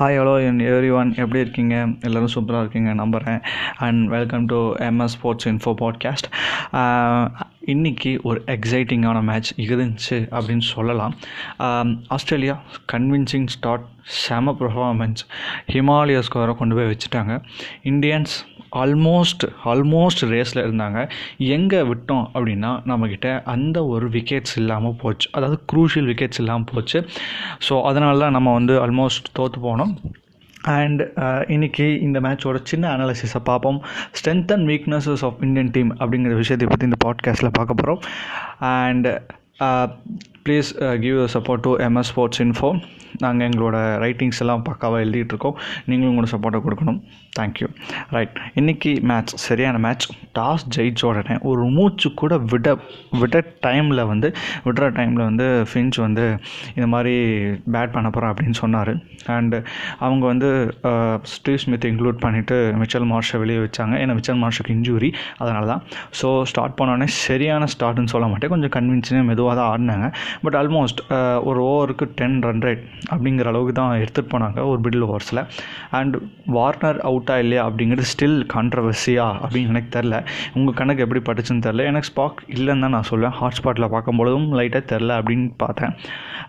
Hi hello என் everyone எப்படி இருக்கீங்க? எல்லோரும் சூப்பராக இருக்கீங்க நம்புகிறேன் and welcome to MS sports info podcast இன்றைக்கி ஒரு எக்ஸைட்டிங்கான மேட்ச் இருந்துச்சு அப்படின்னு சொல்லலாம். ஆஸ்திரேலியா கன்வின்சிங் ஸ்டார்ட் செம பர்ஃபார்மன்ஸ் ஹிமாலய ஸ்கோரை கொண்டு போய் வச்சுட்டாங்க. இந்தியன்ஸ் ஆல்மோஸ்ட் ஆல்மோஸ்ட் ரேஸில் இருந்தாங்க. எங்கே விட்டோம் அப்படின்னா நம்மக்கிட்ட அந்த ஒரு விக்கெட்ஸ் இல்லாமல் போச்சு. அதாவது குரூஷியல் விக்கெட்ஸ் இல்லாமல் போச்சு. ஸோ அதனால தான் நம்ம வந்து ஆல்மோஸ்ட் தோற்று போனோம். அண்ட் uh, இன்றைக்கி இந்த மேட்சோட சின்ன அனாலிசிஸை பார்ப்போம். Strength and weaknesses of Indian team அப்படிங்கிற விஷயத்தை பற்றி இந்த பாட்காஸ்ட்டில் பார்க்க போகிறோம் and please give support to MS sports info நாங்கள் எங்களோட ரைட்டிங்ஸ் எல்லாம் பக்காவாக எழுதிட்டுருக்கோம். நீங்களும் உங்களோட சப்போர்ட்டை கொடுக்கணும். தேங்க்யூ ரைட் இன்றைக்கி மேட்ச் சரியான மேட்ச் டாஸ் ஜெயிச்ச உடனே ஒரு மூச்சு கூட விட விட டைமில் வந்து விடுற டைமில் வந்து ஃபின்ச் வந்து இந்த மாதிரி பேட் பண்ண போகிறேன் அப்படின்னு சொன்னார். அண்டு அவங்க வந்து ஸ்டீவ் ஸ்மித் இன்க்ளூட் பண்ணிவிட்டு மிச்சல் மார்ஷை வெளியே வச்சாங்க. ஏன்னா மிச்சல் மார்ஷுக்கு இன்ஜூரி அதனால தான் ஸோ ஸ்டார்ட் பண்ணோடனே சரியான ஸ்டார்ட்னு சொல்ல மாட்டேன். கொஞ்சம் கன்வின்ஸினே மெதுவாக தான் ஆடினாங்க. பட் ஆல்மோஸ்ட் uh, ஒரு ஓவருக்கு டென் ரன் ரேட் அப்படிங்கிற அளவுக்கு தான் எடுத்துகிட்டு போனாங்க ஒரு மிடில் ஓவர்ஸில் அண்ட் வார்னர் அவுட்டா இல்லையா அப்படிங்கிறது ஸ்டில் கான்ட்ரவர்சியா அப்படின்னு எனக்கு தெரில உங்கள் கணக்கு எப்படி பட்டுச்சுன்னு தெரில எனக்கு ஸ்பாக் இல்லைன்னு தான் நான் சொல்லுவேன் ஹாட்ஸ்பாட்டில் பார்க்கும்பொழுதும் லைட்டாக தெரில அப்படின்னு பார்த்தேன்.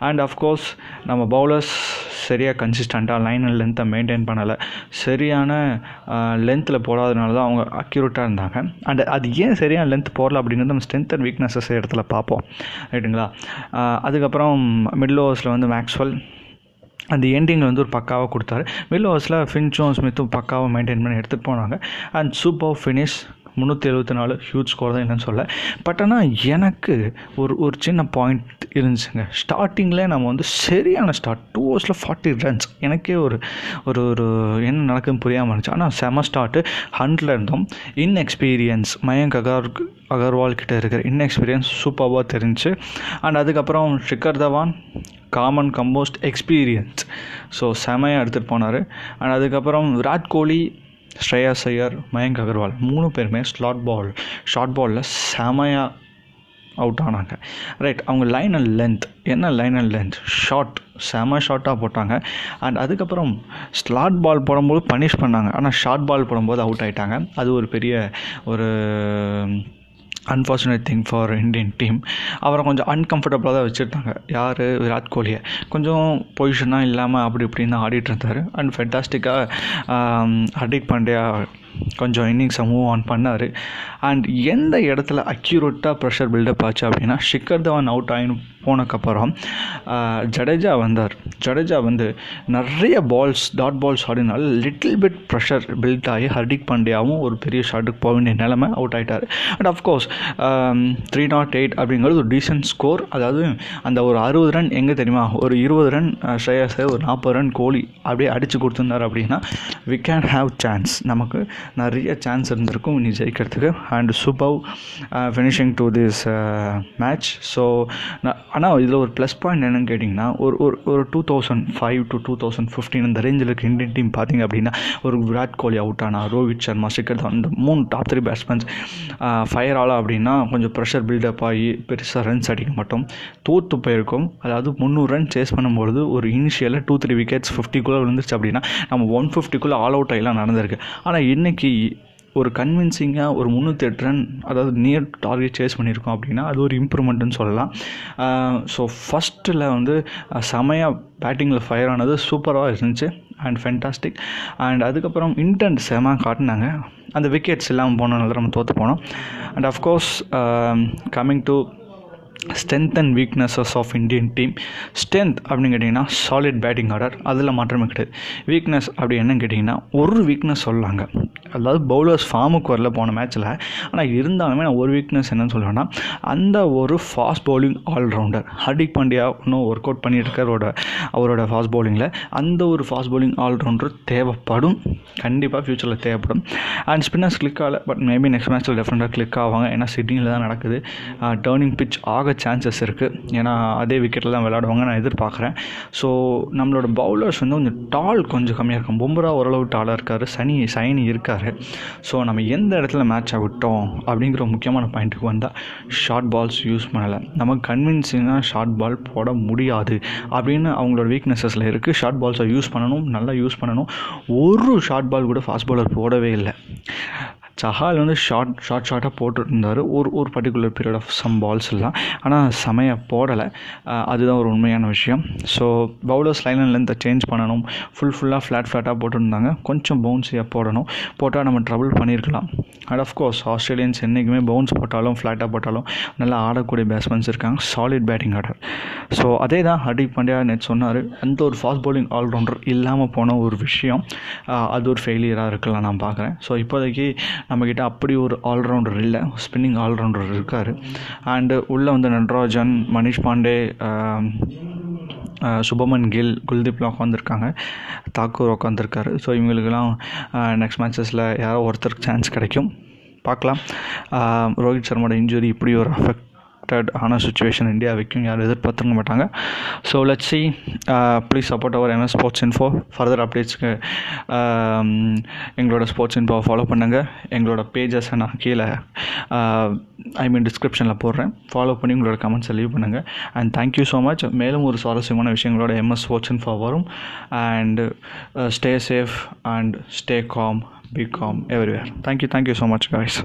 அண்ட் அஃப்கோர்ஸ் நம்ம பவுலர்ஸ் சரியாக கன்சிஸ்டண்ட்டாக லைன் அண்ட் லென்த்தை மெயின்டைன் பண்ணலை. சரியான uh, லென்த்தில் போடாதனால தான் அவங்க அக்யூரேட்டாக இருந்தாங்க. அண்ட் அது ஏன் சரியான லென்த் போடல அப்படிங்கிறது நம்ம ஸ்ட்ரென்த் அண்ட் வீக்னஸஸ் இடத்துல பார்ப்போம். ரைட்டுங்களா அதுக்கப்புறம் மிடில் ஓவர்ஸில் வந்து மேக்ஸ்வெல். அந்த எண்டிங்கில் வந்து ஒரு பக்காவாக கொடுத்தாரு. மிடில் ஓவர்ஸில் ஃபின்ச்சும் ஸ்மித்தும் பக்காவாக மெயின்டைன் பண்ணி எடுத்துகிட்டு போனாங்க. அண்ட் சூப்பர் ஃபினிஷ் முந்நூற்றி எழுபத்தி நாலு ஹியூஜ் ஸ்கோர் தான் என்னன்னு சொல்ல. பட் ஆனால் எனக்கு ஒரு ஒரு சின்ன பாயிண்ட் இருந்துச்சுங்க. ஸ்டார்டிங்கில் நம்ம வந்து சரியான ஸ்டார்ட் டூ ஹவர்ஸில் ஃபார்ட்டி ரன்ஸ் எனக்கே ஒரு ஒரு ஒரு என்ன நடக்குதுன்னு புரியாமல் இருந்துச்சு. ஆனால் செம ஸ்டார்ட்டு ஹண்ட்ரில் இருந்தோம். இன்எக்ஸ்பீரியன்ஸ் மயங்க் அகார் அகர்வால் கிட்டே இருக்கிற இன்எக்ஸ்பீரியன்ஸ் சூப்பராக தெரிஞ்சு அண்ட் அதுக்கப்புறம் Shikhar Dhawan common composed experience so செமையாக எடுத்துகிட்டு போனார். அண்ட் அதுக்கப்புறம் விராட் கோலி ஸ்ரேயா ஐயர் மயங்க் அகர்வால் மூணு பேருமே ஸ்லாட் பால் ஷார்ட் பாலில் செமையாக அவுட் ஆனாங்க. ரைட் அவங்க லைன் அண்ட் லென்த் என்ன லைன் அண்ட் லென்த் ஷார்ட் செம ஷார்ட்டாக போட்டாங்க. அண்ட் அதுக்கப்புறம் ஸ்லாட் பால் போடும்போது பனிஷ் பண்ணாங்க. ஆனால் ஷார்ட் பால் போடும்போது அவுட் ஆகிட்டாங்க அது ஒரு பெரிய ஒரு unfortunate thing for Indian team அவரை கொஞ்சம் அன்கம்ஃபர்டபுளாக தான் வச்சுருந்தாங்க. யார்? விராட் கோலியை. கொஞ்சம் பொசிஷனாக இல்லாமல் அப்படி இப்படின்னு ஆடிட்டு இருந்தார். அண்ட் ஃபென்டாஸ்டிக்காக ஹர்திக் பாண்டியா கொஞ்சம் இன்னிங்ஸை மூவ் ஆன் பண்ணார். அண்ட் எந்த இடத்துல அக்யூரேட்டாக ப்ரெஷர் பில்டப் ஆச்சு அப்படின்னா ஷிக்கர் தவான் அவுட் ஆகின்னு போனக்கப்புறம் ஜடேஜா வந்தார். ஜடேஜா வந்து நிறைய பால்ஸ் டாட் பால்ஸ் ஆடினால லிட்டில் பிட் ப்ரெஷர் பில்ட் ஆகி ஹர்திக் பாண்டியாவும் ஒரு பெரிய ஷாட்டுக்கு போக வேண்டிய நிலமை அவுட் ஆகிட்டார் and of course three not eight அப்படிங்கிறது ஒரு டீசன்ட் ஸ்கோர் அதாவது அந்த ஒரு அறுபது ரன் எங்கே தெரியுமா? ஒரு இருபது ரன் ஸ்ரேயாஸ் ஒரு நாற்பது ரன் கோலி அப்படியே அடித்து கொடுத்துருந்தார் அப்படின்னா வி கேன் ஹாவ் சான்ஸ் நமக்கு நிறைய சான்ஸ் இருந்திருக்கும். இனி ஜெயிக்கிறதுக்கு and super finishing to this match so ஆனால் இதில் ஒரு ப்ளஸ் பாயிண்ட் என்னென்னு கேட்டிங்கன்னா ஒரு ஒரு ஒரு two thousand five to two thousand fifteen அந்த ரேஞ்சில் இருக்க இந்தியன் டீம் பார்த்திங்க அப்படின்னா ஒரு விராட் கோலி அவுட் ஆனா ரோஹித் சர்மா சிக்கர் தான் இந்த மூணு டாப் த்ரீ பேட்ஸ்மேன்ஸ் ஃபயர் ஆலாம் அப்படின்னா கொஞ்சம் ப்ரெஷர் பில்டப் ஆகி பெருசாக ரன்ஸ் அடிக்க மாட்டோம். தோற்று போயிருக்கோம். அதாவது முந்நூறு ரன் சேஸ் பண்ணும்பொழுது ஒரு இனிஷியலாக டூ த்ரீ விக்கெட்ஸ் ஃபிஃப்டிக்குள்ளே விழுந்துருச்சு அப்படின்னா நம்ம ஒன் ஃபிஃப்டிக்குள்ளே ஆல் அவுட் ஆகிலாம் நடந்திருக்கு. ஆனால் இன்றைக்கி ஒரு கன்வின்சிங்காக ஒரு முந்நூற்றி எட்டு ரன் அதாவது நியர் டார்கெட் சேஸ் பண்ணியிருக்கோம் அப்படின்னா அது ஒரு இம்ப்ரூவ்மெண்ட்டுன்னு சொல்லலாம். ஸோ ஃபஸ்ட்டில் வந்து செமையாக பேட்டிங்கில் ஃபயர் ஆனது சூப்பராக இருந்துச்சு அண்ட் ஃபென்டாஸ்டிக் அண்ட் அதுக்கப்புறம் இன்டென்ட் செம காட்டினாங்க. அந்த விக்கெட்ஸ் இல்லாமல் போனதுனால நம்ம தோற்று போனோம். And of course coming to strength and weaknesses of Indian team strength அப்படின்னு கேட்டிங்கன்னா சாலிட் பேட்டிங் ஆர்டர் அதில் மாற்றமே கிடையாது. வீக்னஸ் அப்படி என்னன்னு கேட்டிங்கன்னா ஒரு வீக்னஸ் சொல்லாங்க. அதாவது பவுலர்ஸ் ஃபார்முக்கு வரல போன மேட்ச்சில் ஆனால் இருந்தாலுமே நான் ஒரு வீக்னஸ் என்னன்னு சொல்லுவேன்னா அந்த ஒரு fast bowling all rounder Hardik Pandya இன்னும் ஒர்க் அவுட் பண்ணியிருக்காரோட அவரோட ஃபாஸ்ட் பவுலிங்கில் அந்த ஒரு ஃபாஸ்ட் பவுலிங் ஆல்ரவுண்டர் தேவைப்படும். கண்டிப்பாக ஃப்யூச்சரில் தேவைப்படும். அண்ட் ஸ்பின்னர்ஸ் கிளிக் ஆகல பட் மேபி நெக்ஸ்ட் மேட்ச்சில் டெஃபினட்டாக கிளிக் ஆவாங்க. ஏன்னா சிட்னியில் தான் நடக்குது. டேர்னிங் பிச் ஆக ஆக சான்சஸ் இருக்குது ஏன்னா அதே விக்கெட்டில் தான் விளையாடுவாங்க. நான் எதிர்பார்க்குறேன். ஸோ நம்மளோட பவுலர்ஸ் வந்து கொஞ்சம் டால் கொஞ்சம் கம்மியாக இருக்கும் பும்ரா ஓரளவு டாலாக இருக்கார். சனி சைனி இருக்கார். ஸோ நம்ம எந்த இடத்துல மேட்ச் ஆகிட்டோம் அப்படிங்கிற முக்கியமான பாயிண்ட்டுக்கு வந்தால் ஷார்ட் பால்ஸ் யூஸ் பண்ணலை. நமக்கு கன்வின்சிங்காக ஷார்ட் பால் போட முடியாது அப்படின்னு அவங்களோட வீக்னஸஸில் இருக்குது ஷார்ட் பால்ஸை யூஸ் பண்ணணும் நல்லா யூஸ் பண்ணணும். ஒரு ஷார்ட் பால் கூட ஃபாஸ்ட் பாலர் போடவே இல்லை. சஹால் வந்து ஷார்ட் ஷார்ட் ஷார்ட்டாக போட்டுருந்தார். ஒரு ஒரு particular period of some balls எல்லாம். ஆனால் செமையாக போடலை. அதுதான் ஒரு உண்மையான விஷயம். ஸோ பவுலர்ஸ் லைன் லென்த்தை சேஞ்ச் பண்ணணும். ஃபுல் ஃபுல்லாக ஃப்ளாட் ஃப்ளாட்டாக போட்டுருந்தாங்க. கொஞ்சம் பவுன்ஸியாக போடணும். போட்டால் நம்ம ட்ரபிள் பண்ணியிருக்கலாம் அண்ட் ஆஃப்கோர்ஸ் ஆஸ்திரேலியன்ஸ் என்றைக்குமே பவுன்ஸ் போட்டாலும் ஃப்ளாட்டாக போட்டாலும் நல்லா ஆடக்கூடிய பேட்ஸ்மேன்ஸ் இருக்காங்க. சாலிட் பேட்டிங் ஆர்டர் ஸோ அதே தான் ஹர்திக் பாண்டியா நேற்று சொன்னார். அந்த ஒரு ஃபாஸ்ட் பவுலிங் ஆல்ரவுண்டர் இல்லாமல் போன ஒரு விஷயம். அது ஒரு ஃபெயிலியராக இருக்கலாம் நான் பார்க்குறேன் ஸோ இப்போதைக்கு நம்மக்கிட்ட அப்படி ஒரு ஆல்ரவுண்டர் இல்லை. ஸ்பின்னிங் ஆல்ரவுண்டர் இருக்கார். அண்டு உள்ளே வந்து நட்ராஜன் மணிஷ் பாண்டே சுபமன் கில் குல்தீப்லாம் உட்காந்துருக்காங்க தாக்கூர் உட்காந்துருக்காரு ஸோ இவங்களுக்கெல்லாம் நெக்ஸ்ட் மேட்சஸில் யாரோ ஒருத்தருக்கு சான்ஸ் கிடைக்கும். பார்க்கலாம். ரோஹித் சர்மாவோட இன்ஜுரி இப்படி ஒரு அஃபெக்ட் அஃபெக்டட் ஆன சுச்சுவேஷன் இந்தியா வைக்கும் யாரும் எதிர்பார்த்துருக்க மாட்டாங்க. So let see please support our MS sports info further அப்டேட்ஸ்க்கு எங்களோட ஸ்போர்ட்ஸ் இன்ஃபோவை ஃபாலோ பண்ணுங்கள் எங்களோட பேஜஸை நான் கீழே ஐ மீன் டிஸ்கிரிப்ஷனில் போடுறேன். ஃபாலோ பண்ணி உங்களோட கமெண்ட்ஸை லீவ் பண்ணுங்கள் அண்ட் தேங்க்யூ ஸோ மச் மேலும் ஒரு சுவாரஸ்யமான விஷயங்களோட எம்எஸ் ஸ்போர்ட்ஸ் இன்ஃபோ வரும். And stay safe and stay calm become everywhere thank you thank you so much guys